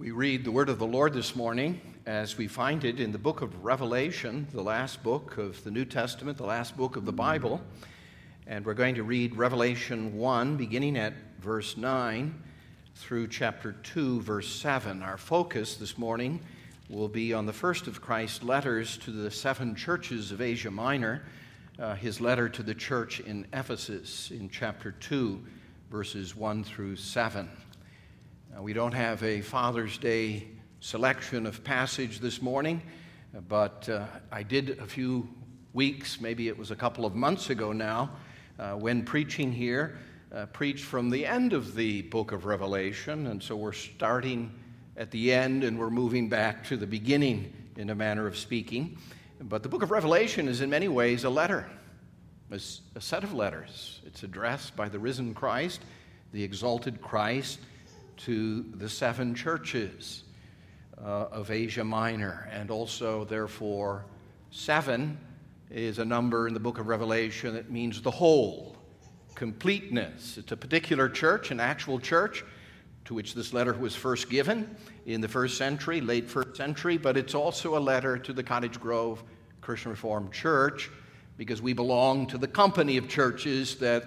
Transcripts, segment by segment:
We read the word of the Lord this morning as we find it in the book of Revelation, the last book of the New Testament, the last book of the Bible. And we're going to read Revelation 1, beginning at verse 9 through chapter 2, verse 7. Our focus this morning will be on the first of Christ's letters to the seven churches of Asia Minor, uh, his letter to the church in Ephesus in chapter 2, verses 1 through 7. Uh, we don't have a Father's Day selection of passage this morning, but uh, I did a few weeks, maybe it was a couple of months ago now, uh, when preaching here, uh, preached from the end of the book of Revelation, and so we're starting at the end and we're moving back to the beginning in a manner of speaking. But the book of Revelation is in many ways a letter, a set of letters. It's addressed by the risen Christ, the exalted Christ to the seven churches uh, of Asia Minor. And also, therefore, seven is a number in the book of Revelation that means the whole, completeness. It's a particular church, an actual church to which this letter was first given in the first century, late first century, but it's also a letter to the Cottage Grove Christian Reformed Church because we belong to the company of churches that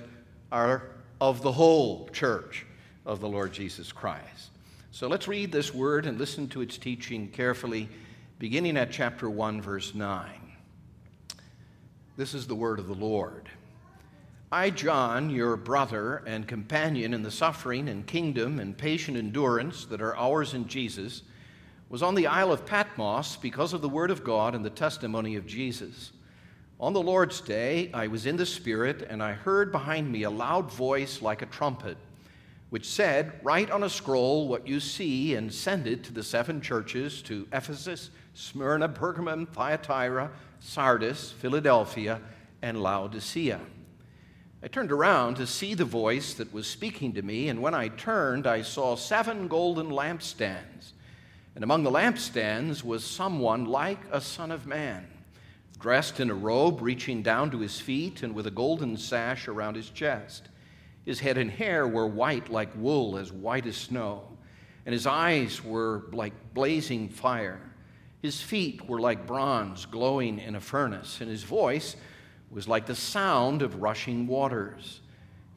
are of the whole church of the Lord Jesus Christ. So let's read this word and listen to its teaching carefully, beginning at chapter 1, verse 9. This is the word of the Lord. I, John, your brother and companion in the suffering and kingdom and patient endurance that are ours in Jesus, was on the Isle of Patmos because of the word of God and the testimony of Jesus. On the Lord's day, I was in the Spirit, and I heard behind me a loud voice like a trumpet which said, Write on a scroll what you see and send it to the seven churches to Ephesus, Smyrna, Pergamum, Thyatira, Sardis, Philadelphia, and Laodicea. I turned around to see the voice that was speaking to me, and when I turned, I saw seven golden lampstands. And among the lampstands was someone like a son of man, dressed in a robe reaching down to his feet and with a golden sash around his chest. His head and hair were white like wool, as white as snow, and his eyes were like blazing fire. His feet were like bronze glowing in a furnace, and his voice was like the sound of rushing waters.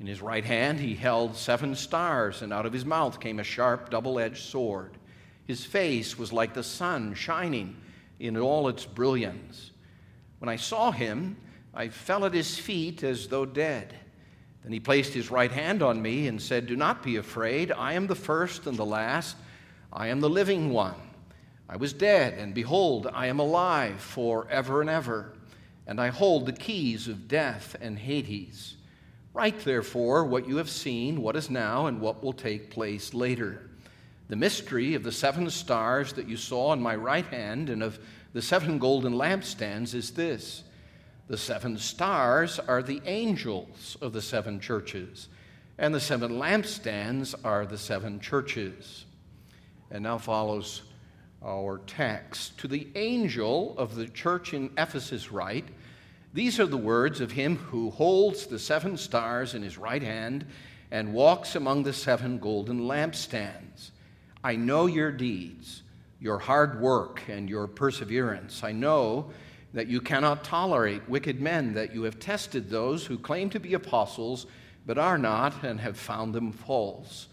In his right hand he held seven stars, and out of his mouth came a sharp double edged sword. His face was like the sun shining in all its brilliance. When I saw him, I fell at his feet as though dead. Then he placed his right hand on me and said, Do not be afraid. I am the first and the last. I am the living one. I was dead, and behold, I am alive forever and ever, and I hold the keys of death and Hades. Write, therefore, what you have seen, what is now, and what will take place later. The mystery of the seven stars that you saw in my right hand and of the seven golden lampstands is this the seven stars are the angels of the seven churches, and the seven lampstands are the seven churches. And now follows our text. To the angel of the church in Ephesus, write These are the words of him who holds the seven stars in his right hand and walks among the seven golden lampstands. I know your deeds, your hard work, and your perseverance. I know that you cannot tolerate wicked men, that you have tested those who claim to be apostles but are not and have found them false.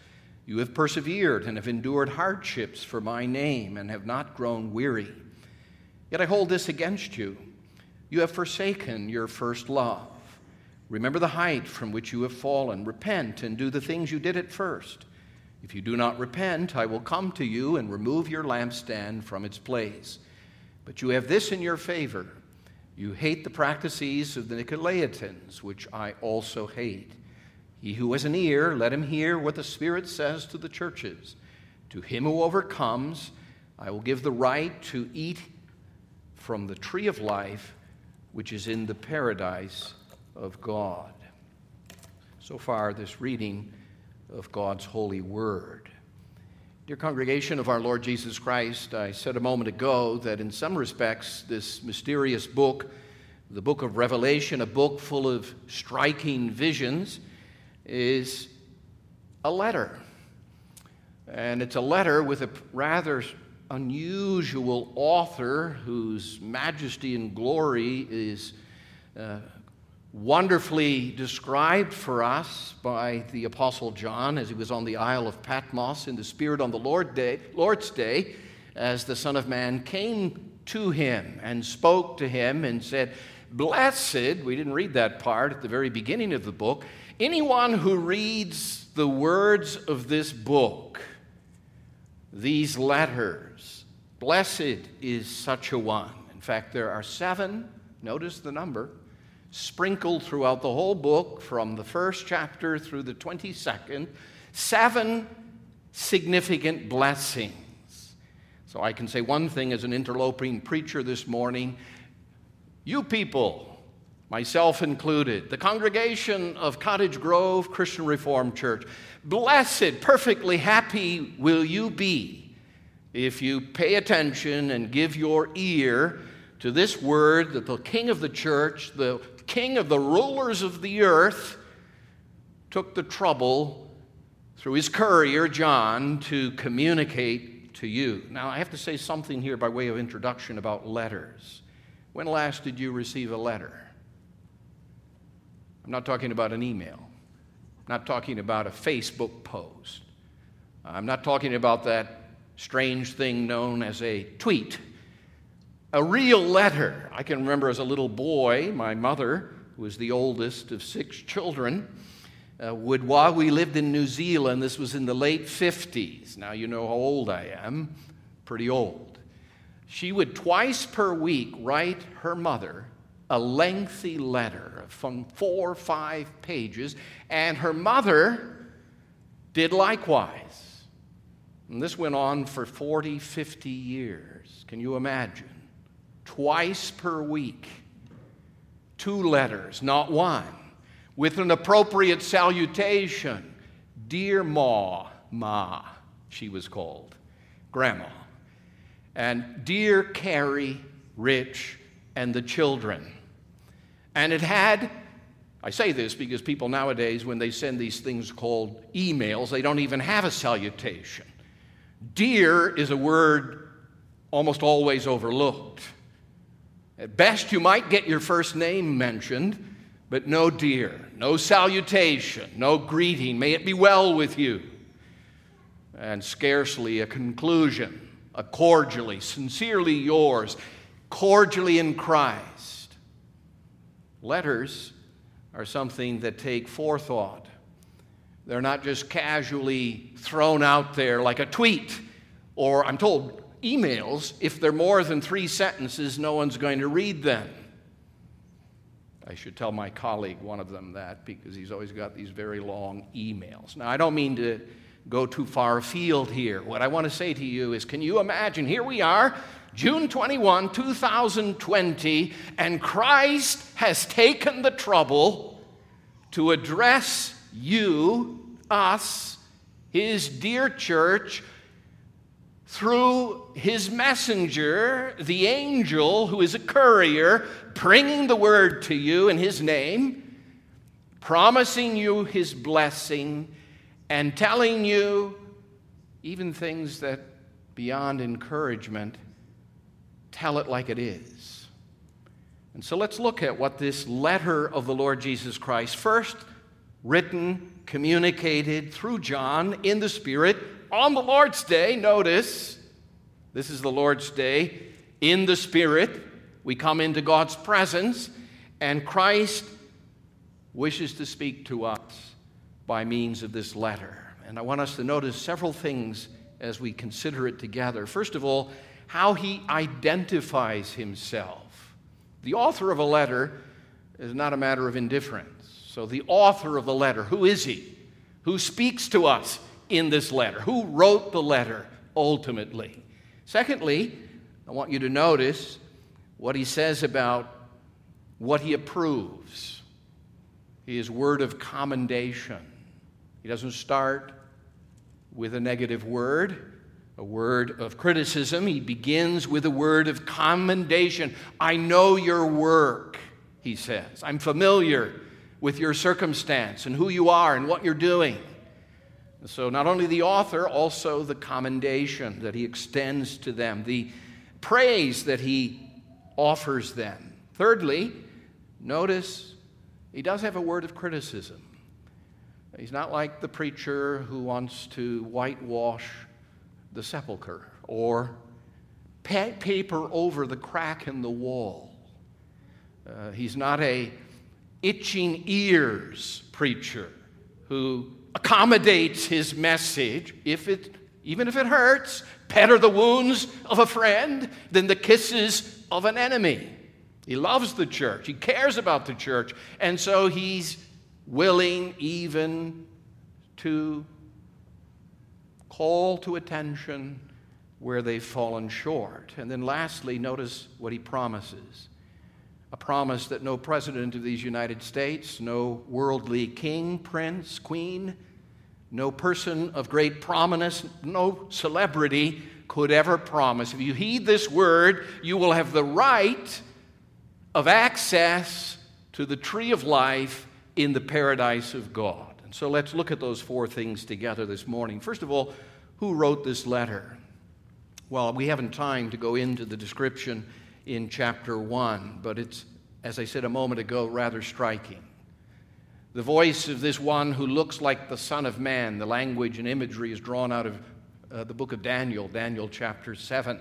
You have persevered and have endured hardships for my name and have not grown weary. Yet I hold this against you. You have forsaken your first love. Remember the height from which you have fallen. Repent and do the things you did at first. If you do not repent, I will come to you and remove your lampstand from its place. But you have this in your favor. You hate the practices of the Nicolaitans, which I also hate. He who has an ear, let him hear what the Spirit says to the churches. To him who overcomes, I will give the right to eat from the tree of life, which is in the paradise of God. So far, this reading of God's holy word. Dear congregation of our Lord Jesus Christ, I said a moment ago that in some respects, this mysterious book, the book of Revelation, a book full of striking visions, is a letter. And it's a letter with a rather unusual author whose majesty and glory is uh, wonderfully described for us by the Apostle John as he was on the Isle of Patmos in the Spirit on the Lord day, Lord's Day, as the Son of Man came to him and spoke to him and said, Blessed, we didn't read that part at the very beginning of the book, anyone who reads the words of this book, these letters, blessed is such a one. In fact, there are seven, notice the number, sprinkled throughout the whole book from the first chapter through the 22nd, seven significant blessings. So I can say one thing as an interloping preacher this morning you people, myself included, the congregation of Cottage Grove Christian Reformed Church, blessed, perfectly happy will you be if you pay attention and give your ear to this word that the King of the church, the king of the rulers of the earth, took the trouble through his courier, John, to communicate to you. Now, I have to say something here by way of introduction about letters. When last did you receive a letter? I'm not talking about an email. I'm not talking about a Facebook post. I'm not talking about that strange thing known as a tweet a real letter. I can remember as a little boy, my mother, who was the oldest of six children, uh, would, while we lived in New Zealand, this was in the late 50s. Now you know how old I am, pretty old. She would twice per week write her mother a lengthy letter from four or five pages, and her mother did likewise. And this went on for 40, 50 years. Can you imagine? Twice per week. Two letters, not one, with an appropriate salutation. Dear Ma, Ma, she was called, Grandma. And Dear Carrie, Rich, and the children. And it had, I say this because people nowadays, when they send these things called emails, they don't even have a salutation. Dear is a word almost always overlooked. At best, you might get your first name mentioned, but no dear, no salutation, no greeting. May it be well with you. And scarcely a conclusion, a cordially, sincerely yours, cordially in Christ. Letters are something that take forethought. They're not just casually thrown out there like a tweet, or I'm told emails, if they're more than three sentences, no one's going to read them. I should tell my colleague, one of them, that because he's always got these very long emails. Now, I don't mean to go too far afield here. What I want to say to you is can you imagine? Here we are, June 21, 2020, and Christ has taken the trouble to address you, us, his dear church, through his messenger, the angel who is a courier, bringing the word to you in his name, promising you his blessing, and telling you even things that beyond encouragement tell it like it is. And so let's look at what this letter of the Lord Jesus Christ, first written, communicated through John in the Spirit, on the Lord's Day, notice, this is the Lord's Day, in the Spirit, we come into God's presence, and Christ wishes to speak to us by means of this letter. And I want us to notice several things as we consider it together. First of all, how he identifies himself. The author of a letter is not a matter of indifference. So, the author of the letter, who is he? Who speaks to us? In this letter? Who wrote the letter ultimately? Secondly, I want you to notice what he says about what he approves. His word of commendation. He doesn't start with a negative word, a word of criticism. He begins with a word of commendation. I know your work, he says. I'm familiar with your circumstance and who you are and what you're doing. So, not only the author, also the commendation that he extends to them, the praise that he offers them. Thirdly, notice he does have a word of criticism. He's not like the preacher who wants to whitewash the sepulchre or paper over the crack in the wall. Uh, he's not a itching ears preacher who accommodates his message. If it even if it hurts better the wounds of a friend than the kisses of an enemy. He loves the church. He cares about the church. And so he's willing even to call to attention where they've fallen short. And then lastly notice what he promises a promise that no president of these United States, no worldly king, prince, queen, no person of great prominence, no celebrity could ever promise. If you heed this word, you will have the right of access to the tree of life in the paradise of God. And so let's look at those four things together this morning. First of all, who wrote this letter? Well, we haven't time to go into the description in chapter 1, but it's, as I said a moment ago, rather striking. The voice of this one who looks like the Son of Man, the language and imagery is drawn out of uh, the book of Daniel, Daniel chapter 7.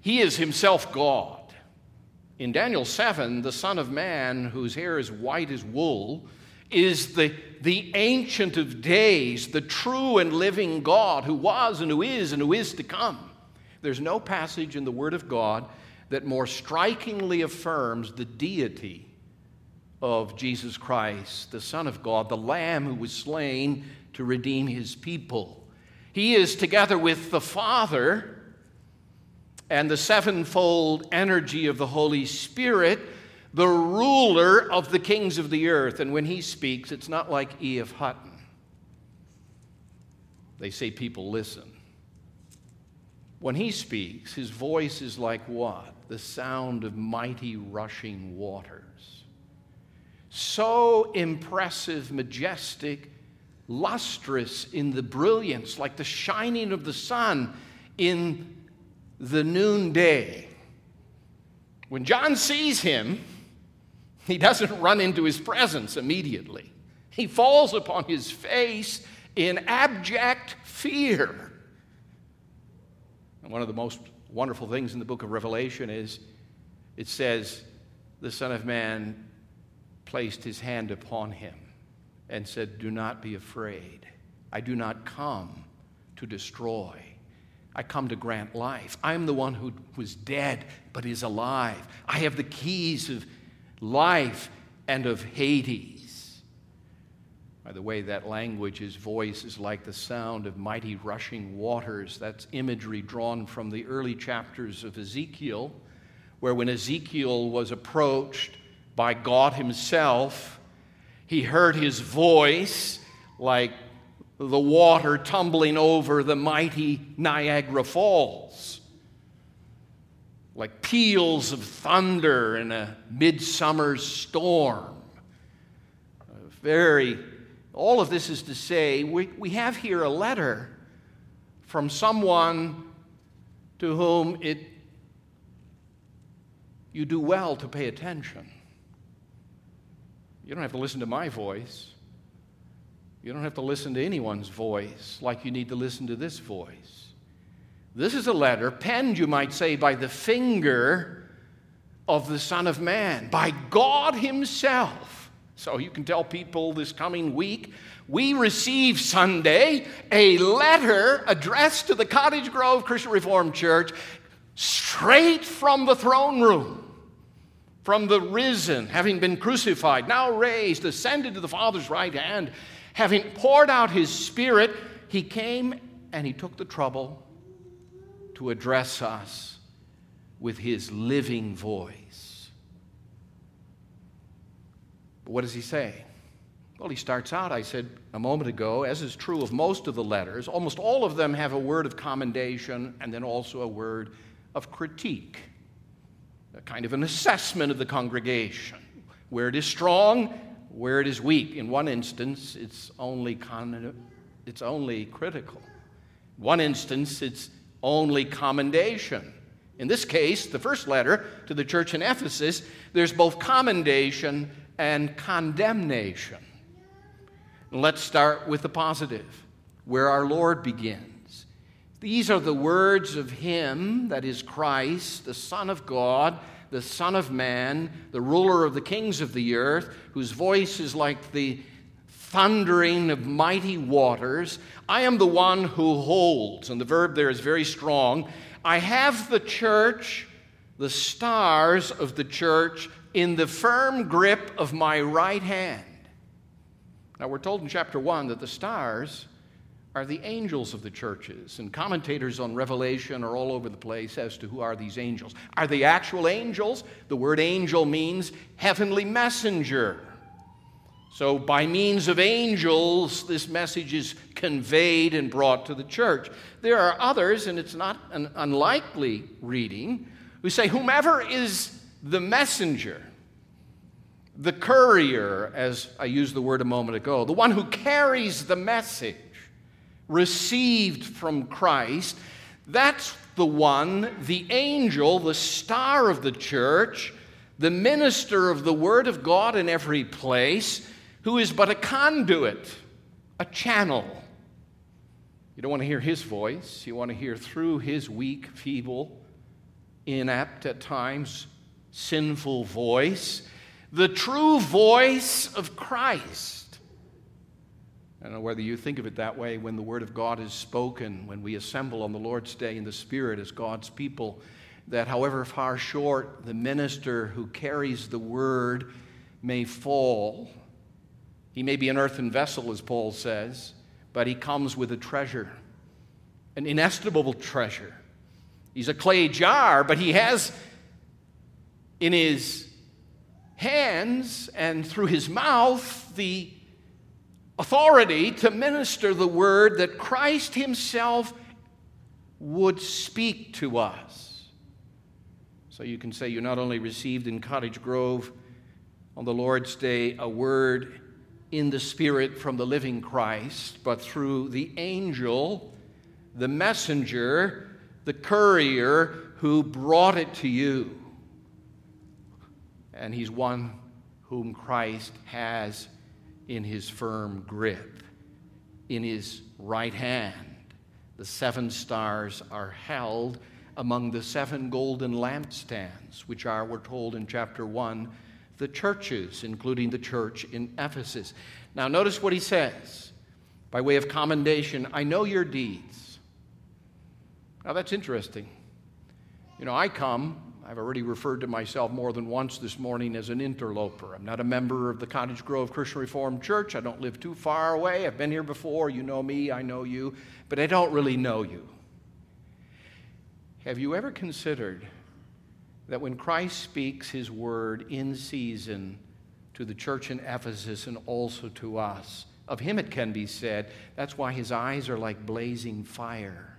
He is himself God. In Daniel 7, the Son of Man, whose hair is white as wool, is the, the Ancient of Days, the true and living God who was and who is and who is to come. There's no passage in the Word of God that more strikingly affirms the deity of Jesus Christ, the Son of God, the Lamb who was slain to redeem his people. He is, together with the Father and the sevenfold energy of the Holy Spirit, the ruler of the kings of the earth. And when he speaks, it's not like E.F. Hutton. They say people listen. When he speaks, his voice is like what? The sound of mighty rushing waters. So impressive, majestic, lustrous in the brilliance, like the shining of the sun in the noonday. When John sees him, he doesn't run into his presence immediately. He falls upon his face in abject fear. And one of the most wonderful things in the book of Revelation is it says, The Son of Man placed his hand upon him and said, Do not be afraid. I do not come to destroy. I come to grant life. I am the one who was dead but is alive. I have the keys of life and of Hades. By the way, that language, his voice is like the sound of mighty rushing waters. That's imagery drawn from the early chapters of Ezekiel, where when Ezekiel was approached by God Himself, he heard his voice like the water tumbling over the mighty Niagara Falls, like peals of thunder in a midsummer storm. A Very all of this is to say, we, we have here a letter from someone to whom it, you do well to pay attention. You don't have to listen to my voice. You don't have to listen to anyone's voice like you need to listen to this voice. This is a letter penned, you might say, by the finger of the Son of Man, by God Himself. So you can tell people this coming week we receive Sunday a letter addressed to the Cottage Grove Christian Reformed Church straight from the throne room. From the risen, having been crucified, now raised, ascended to the Father's right hand, having poured out his Spirit, he came and he took the trouble to address us with his living voice. What does he say? Well, he starts out, I said a moment ago, as is true of most of the letters, almost all of them have a word of commendation and then also a word of critique, a kind of an assessment of the congregation, where it is strong, where it is weak. In one instance, it's only con- it's only critical. One instance, it's only commendation. In this case, the first letter to the church in Ephesus, there's both commendation and condemnation. Let's start with the positive, where our Lord begins. These are the words of Him, that is Christ, the Son of God, the Son of Man, the ruler of the kings of the earth, whose voice is like the thundering of mighty waters. I am the one who holds, and the verb there is very strong. I have the church, the stars of the church, in the firm grip of my right hand. Now, we're told in chapter 1 that the stars are the angels of the churches, and commentators on Revelation are all over the place as to who are these angels. Are they actual angels? The word angel means heavenly messenger. So, by means of angels, this message is conveyed and brought to the church. There are others, and it's not an unlikely reading, who say, Whomever is the messenger, the courier, as I used the word a moment ago, the one who carries the message received from Christ, that's the one, the angel, the star of the church, the minister of the Word of God in every place who is but a conduit, a channel. You don't want to hear his voice. You want to hear through his weak, feeble, inept at times, sinful voice, the true voice of Christ. I don't know whether you think of it that way when the Word of God is spoken, when we assemble on the Lord's Day in the Spirit as God's people, that however far short the minister who carries the Word may fall, he may be an earthen vessel, as Paul says, but he comes with a treasure, an inestimable treasure. He's a clay jar, but he has in his hands and through his mouth the authority to minister the word that Christ himself would speak to us. So you can say you not only received in Cottage Grove on the Lord's Day a word in the Spirit from the living Christ, but through the angel, the messenger, the courier who brought it to you. And he's one whom Christ has in his firm grip, in his right hand. The seven stars are held among the seven golden lampstands, which are, we're told in chapter 1, the churches, including the church in Ephesus. Now, notice what he says by way of commendation I know your deeds. Now, that's interesting. You know, I come, I've already referred to myself more than once this morning as an interloper. I'm not a member of the Cottage Grove Christian Reformed Church. I don't live too far away. I've been here before. You know me, I know you, but I don't really know you. Have you ever considered that when Christ speaks his word in season to the church in Ephesus and also to us, of him it can be said, that's why his eyes are like blazing fire.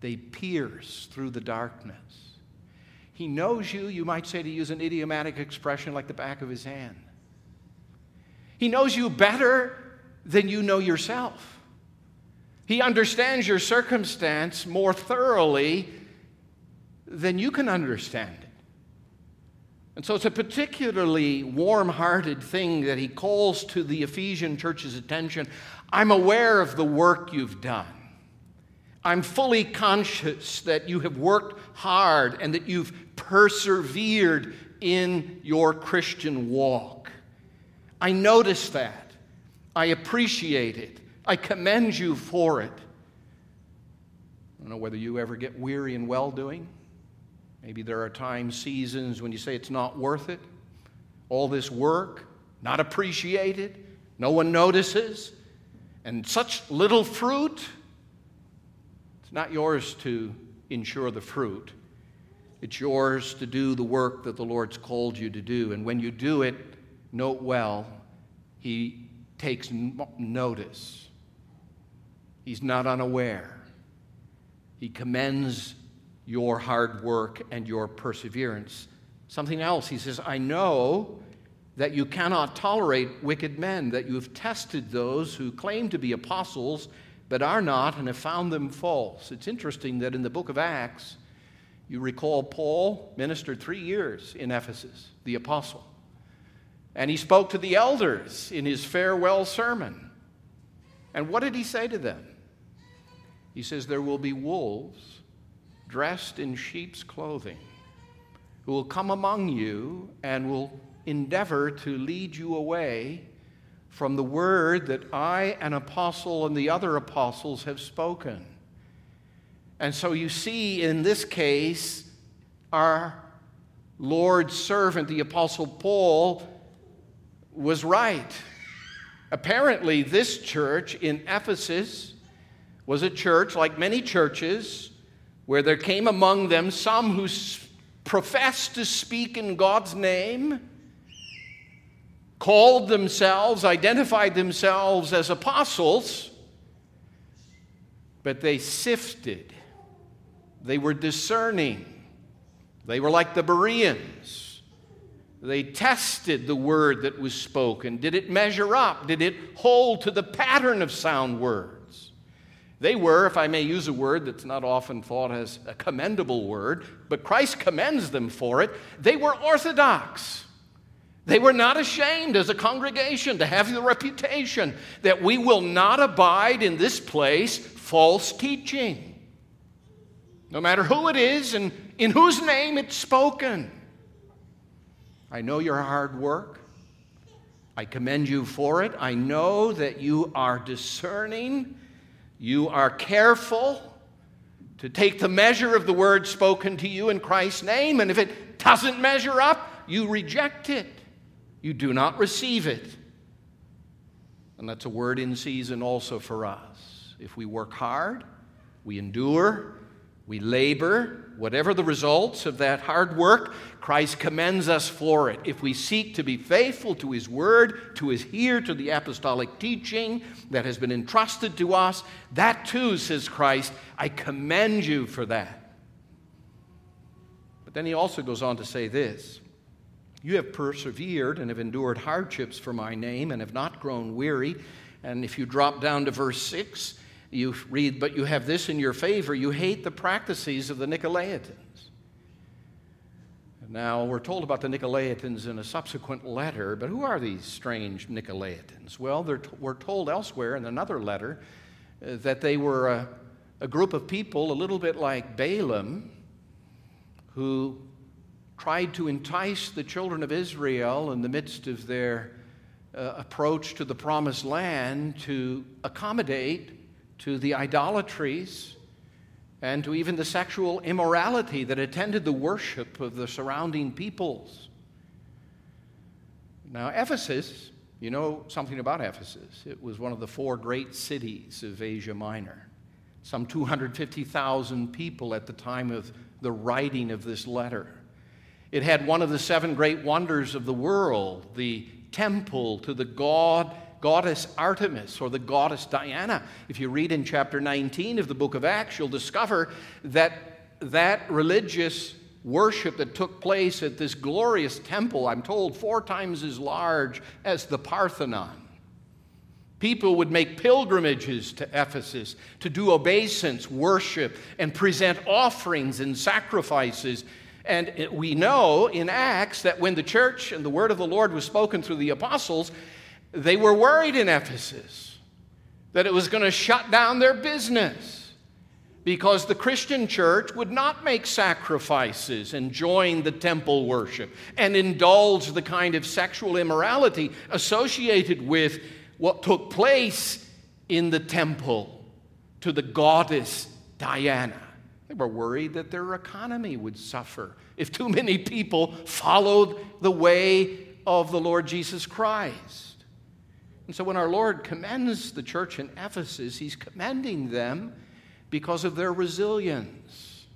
They pierce through the darkness. He knows you, you might say to use an idiomatic expression like the back of his hand. He knows you better than you know yourself. He understands your circumstance more thoroughly than you can understand it. And so it's a particularly warm hearted thing that he calls to the Ephesian church's attention. I'm aware of the work you've done. I'm fully conscious that you have worked hard and that you've persevered in your Christian walk. I notice that. I appreciate it. I commend you for it. I don't know whether you ever get weary in well doing. Maybe there are times, seasons when you say it's not worth it. All this work, not appreciated, no one notices, and such little fruit. It's not yours to ensure the fruit. It's yours to do the work that the Lord's called you to do. And when you do it, note well, He takes notice. He's not unaware. He commends your hard work and your perseverance. Something else, he says, I know that you cannot tolerate wicked men, that you have tested those who claim to be apostles but are not and have found them false. It's interesting that in the book of Acts, you recall Paul ministered three years in Ephesus, the apostle. And he spoke to the elders in his farewell sermon. And what did he say to them? He says, There will be wolves dressed in sheep's clothing who will come among you and will endeavor to lead you away from the word that I, an apostle, and the other apostles have spoken. And so you see in this case, our Lord's servant, the Apostle Paul, was right. Apparently, this church in Ephesus was a church, like many churches, where there came among them some who professed to speak in God's name called themselves, identified themselves as apostles, but they sifted. They were discerning. They were like the Bereans. They tested the word that was spoken. Did it measure up? Did it hold to the pattern of sound words? They were, if I may use a word that's not often thought as a commendable word, but Christ commends them for it, they were orthodox. They were not ashamed as a congregation to have the reputation that we will not abide in this place false teaching. No matter who it is and in whose name it's spoken. I know your hard work. I commend you for it. I know that you are discerning, you are careful to take the measure of the word spoken to you in Christ's name, and if it doesn't measure up, you reject it you do not receive it. And that's a word in season also for us. If we work hard, we endure, we labor, whatever the results of that hard work, Christ commends us for it. If we seek to be faithful to His word, to His here, to the apostolic teaching that has been entrusted to us, that too, says Christ, I commend you for that. But then He also goes on to say this you have persevered and have endured hardships for my name and have not grown weary. And if you drop down to verse 6, you read, But you have this in your favor you hate the practices of the Nicolaitans. Now, we're told about the Nicolaitans in a subsequent letter, but who are these strange Nicolaitans? Well, we're told elsewhere in another letter uh, that they were a, a group of people a little bit like Balaam who tried to entice the children of Israel in the midst of their uh, approach to the promised land to accommodate to the idolatries and to even the sexual immorality that attended the worship of the surrounding peoples. Now, Ephesus, you know something about Ephesus. It was one of the four great cities of Asia Minor. Some 250,000 people at the time of the writing of this letter. It had one of the seven great wonders of the world, the temple to the god goddess Artemis or the goddess Diana. If you read in chapter 19 of the book of Acts, you'll discover that that religious worship that took place at this glorious temple, I'm told four times as large as the Parthenon. People would make pilgrimages to Ephesus to do obeisance, worship, and present offerings and sacrifices and we know in Acts that when the church and the word of the Lord was spoken through the apostles, they were worried in Ephesus that it was going to shut down their business because the Christian church would not make sacrifices and join the temple worship and indulge the kind of sexual immorality associated with what took place in the temple to the goddess Diana. They were worried that their economy would suffer if too many people followed the way of the Lord Jesus Christ. And so when our Lord commends the church in Ephesus, he's commending them because of their resilience,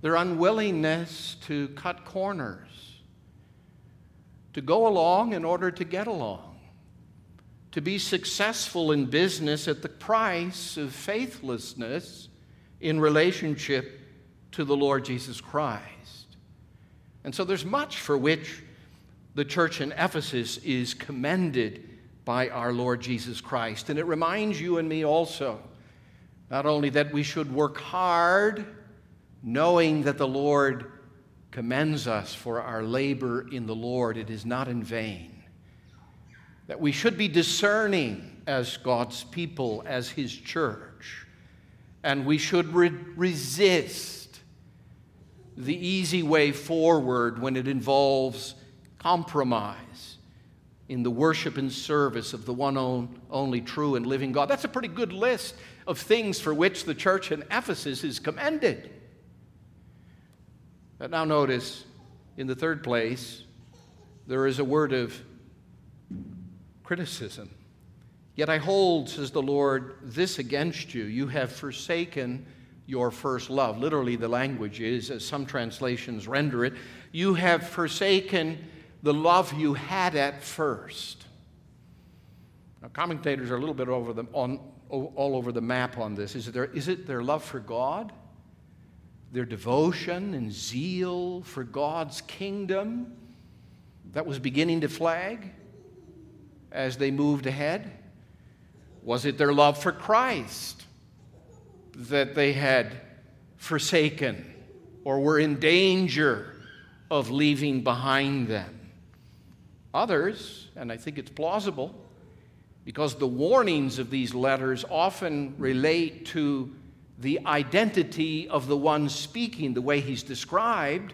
their unwillingness to cut corners, to go along in order to get along, to be successful in business at the price of faithlessness in relationship to the Lord Jesus Christ. And so there's much for which the church in Ephesus is commended by our Lord Jesus Christ. And it reminds you and me also not only that we should work hard, knowing that the Lord commends us for our labor in the Lord, it is not in vain. That we should be discerning as God's people, as His church, and we should re- resist the easy way forward when it involves compromise in the worship and service of the one only true and living God. That's a pretty good list of things for which the church in Ephesus is commended. But now notice, in the third place, there is a word of criticism. Yet I hold, says the Lord, this against you. You have forsaken your first love. Literally, the language is, as some translations render it, you have forsaken the love you had at first. Now, commentators are a little bit over the, on, all over the map on this. Is it, their, is it their love for God? Their devotion and zeal for God's kingdom that was beginning to flag as they moved ahead? Was it their love for Christ that they had forsaken or were in danger of leaving behind them? Others, and I think it's plausible, because the warnings of these letters often relate to the identity of the one speaking, the way he's described,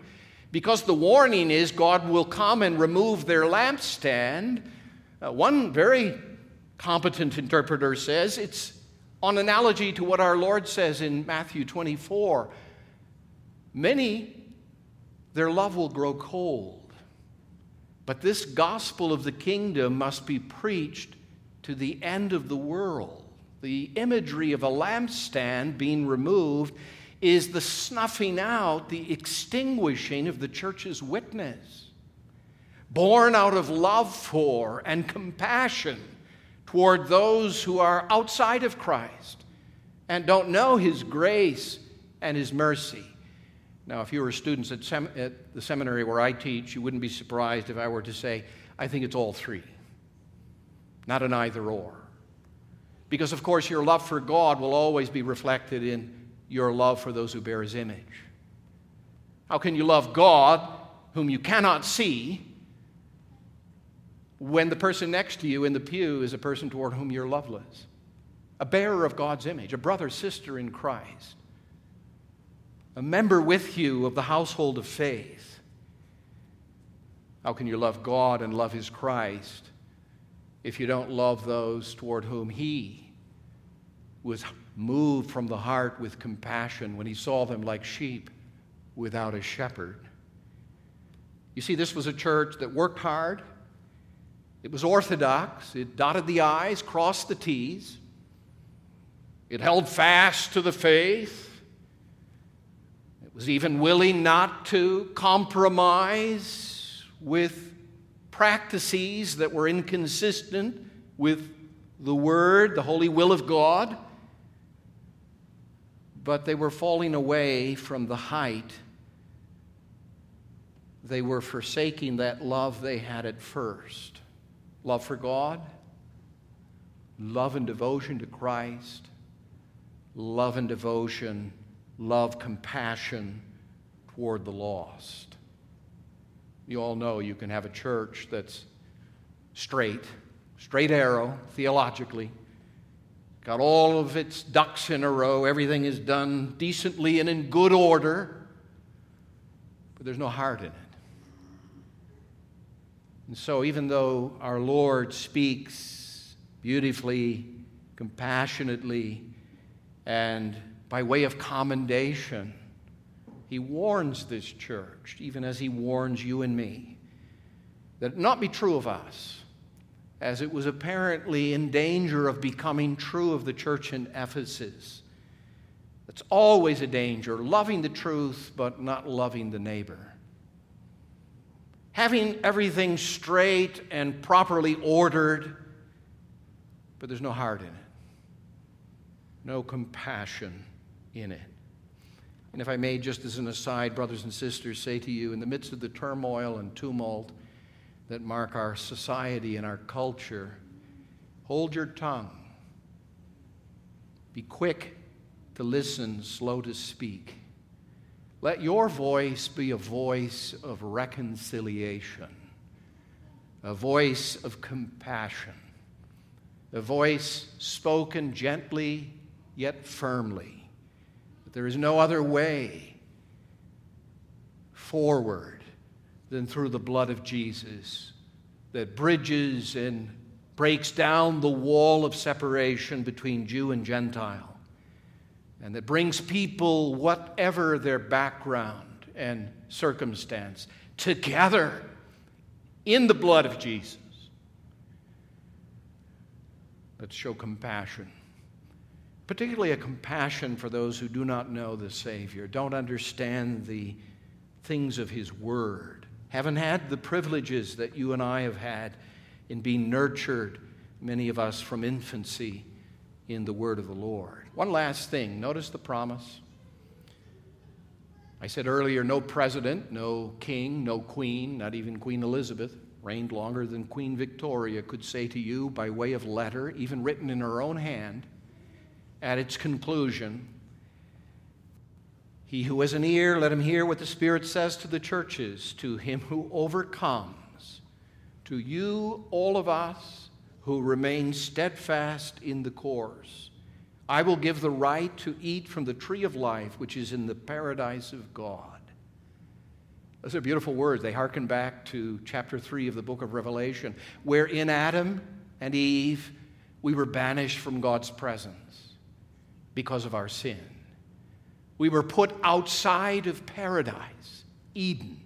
because the warning is God will come and remove their lampstand. Uh, one very competent interpreter says it's on analogy to what our Lord says in Matthew 24. Many, their love will grow cold. But this gospel of the kingdom must be preached to the end of the world. The imagery of a lampstand being removed is the snuffing out, the extinguishing of the church's witness. Born out of love for and compassion toward those who are outside of Christ and don't know His grace and His mercy. Now, if you were students at, sem- at, the seminary where I teach, you wouldn't be surprised if I were to say, I think it's all three, not an either or. Because, of course, your love for God will always be reflected in your love for those who bear His image. How can you love God, whom you cannot see, when the person next to you in the pew is a person toward whom you're loveless? A bearer of God's image, a brother, sister in Christ a member with you of the household of faith. How can you love God and love His Christ if you don't love those toward whom He was moved from the heart with compassion when He saw them like sheep without a shepherd? You see, this was a church that worked hard. It was orthodox. It dotted the I's, crossed the T's. It held fast to the faith was even willing not to compromise with practices that were inconsistent with the Word, the holy will of God. But they were falling away from the height. They were forsaking that love they had at first love for God, love and devotion to Christ, love and devotion love, compassion toward the lost. You all know you can have a church that's straight, straight arrow theologically, got all of its ducks in a row, everything is done decently and in good order, but there's no heart in it. And so, even though our Lord speaks beautifully, compassionately, and by way of commendation. He warns this church, even as he warns you and me, that it not be true of us, as it was apparently in danger of becoming true of the church in Ephesus. That's always a danger, loving the truth, but not loving the neighbor. Having everything straight and properly ordered, but there's no heart in it, no compassion in it. And if I may, just as an aside, brothers and sisters, say to you, in the midst of the turmoil and tumult that mark our society and our culture. Hold your tongue. Be quick to listen, slow to speak. Let your voice be a voice of reconciliation, a voice of compassion, a voice spoken gently yet firmly. There is no other way forward than through the blood of Jesus that bridges and breaks down the wall of separation between Jew and Gentile and that brings people, whatever their background and circumstance, together in the blood of Jesus. Let's show compassion, particularly a compassion for those who do not know the Savior, don't understand the things of His Word, haven't had the privileges that you and I have had in being nurtured, many of us from infancy, in the Word of the Lord. One last thing notice the promise. I said earlier no president, no king, no queen, not even Queen Elizabeth, reigned longer than Queen Victoria, could say to you by way of letter, even written in her own hand, at its conclusion, He who has an ear, let him hear what the Spirit says to the churches. To him who overcomes, to you, all of us who remain steadfast in the course I will give the right to eat from the tree of life, which is in the paradise of God. Those are beautiful words. They harken back to chapter 3 of the book of Revelation, where in Adam and Eve we were banished from God's presence because of our sin. We were put outside of paradise, Eden,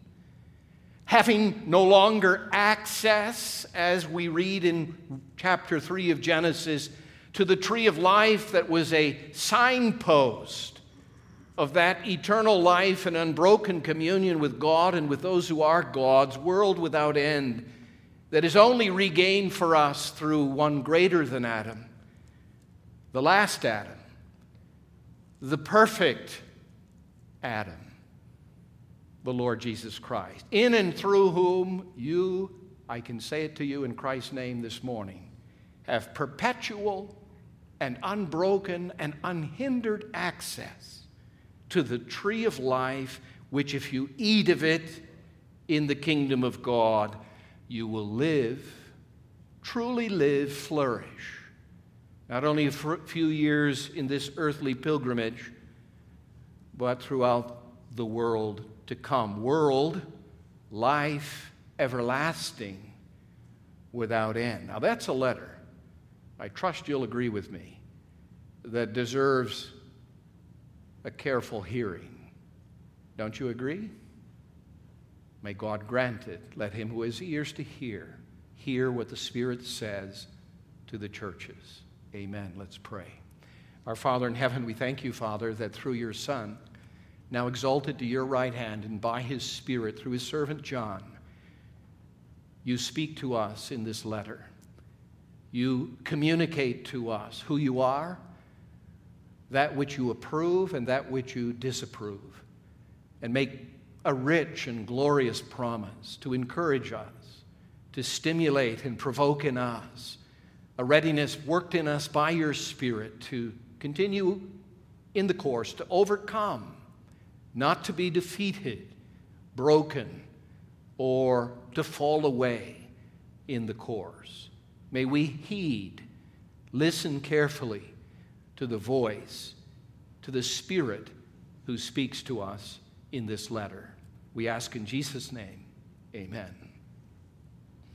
having no longer access, as we read in chapter 3 of Genesis to the tree of life that was a signpost of that eternal life and unbroken communion with God and with those who are God's, world without end, that is only regained for us through one greater than Adam, the last Adam, the perfect Adam, the Lord Jesus Christ, in and through whom you, I can say it to you in Christ's name this morning, have perpetual and unbroken and unhindered access to the tree of life, which, if you eat of it in the kingdom of God, you will live, truly live, flourish. Not only a few years in this earthly pilgrimage, but throughout the world to come. World, life, everlasting, without end. Now, that's a letter I trust you'll agree with me, that deserves a careful hearing. Don't you agree? May God grant it. Let him who has ears to hear, hear what the Spirit says to the churches. Amen. Let's pray. Our Father in heaven, we thank you, Father, that through your Son, now exalted to your right hand, and by his Spirit, through his servant John, you speak to us in this letter. You communicate to us who you are, that which you approve, and that which you disapprove, and make a rich and glorious promise to encourage us, to stimulate and provoke in us a readiness worked in us by your Spirit to continue in the course, to overcome, not to be defeated, broken, or to fall away in the course. May we heed, listen carefully to the voice, to the Spirit who speaks to us in this letter. We ask in Jesus' name, amen.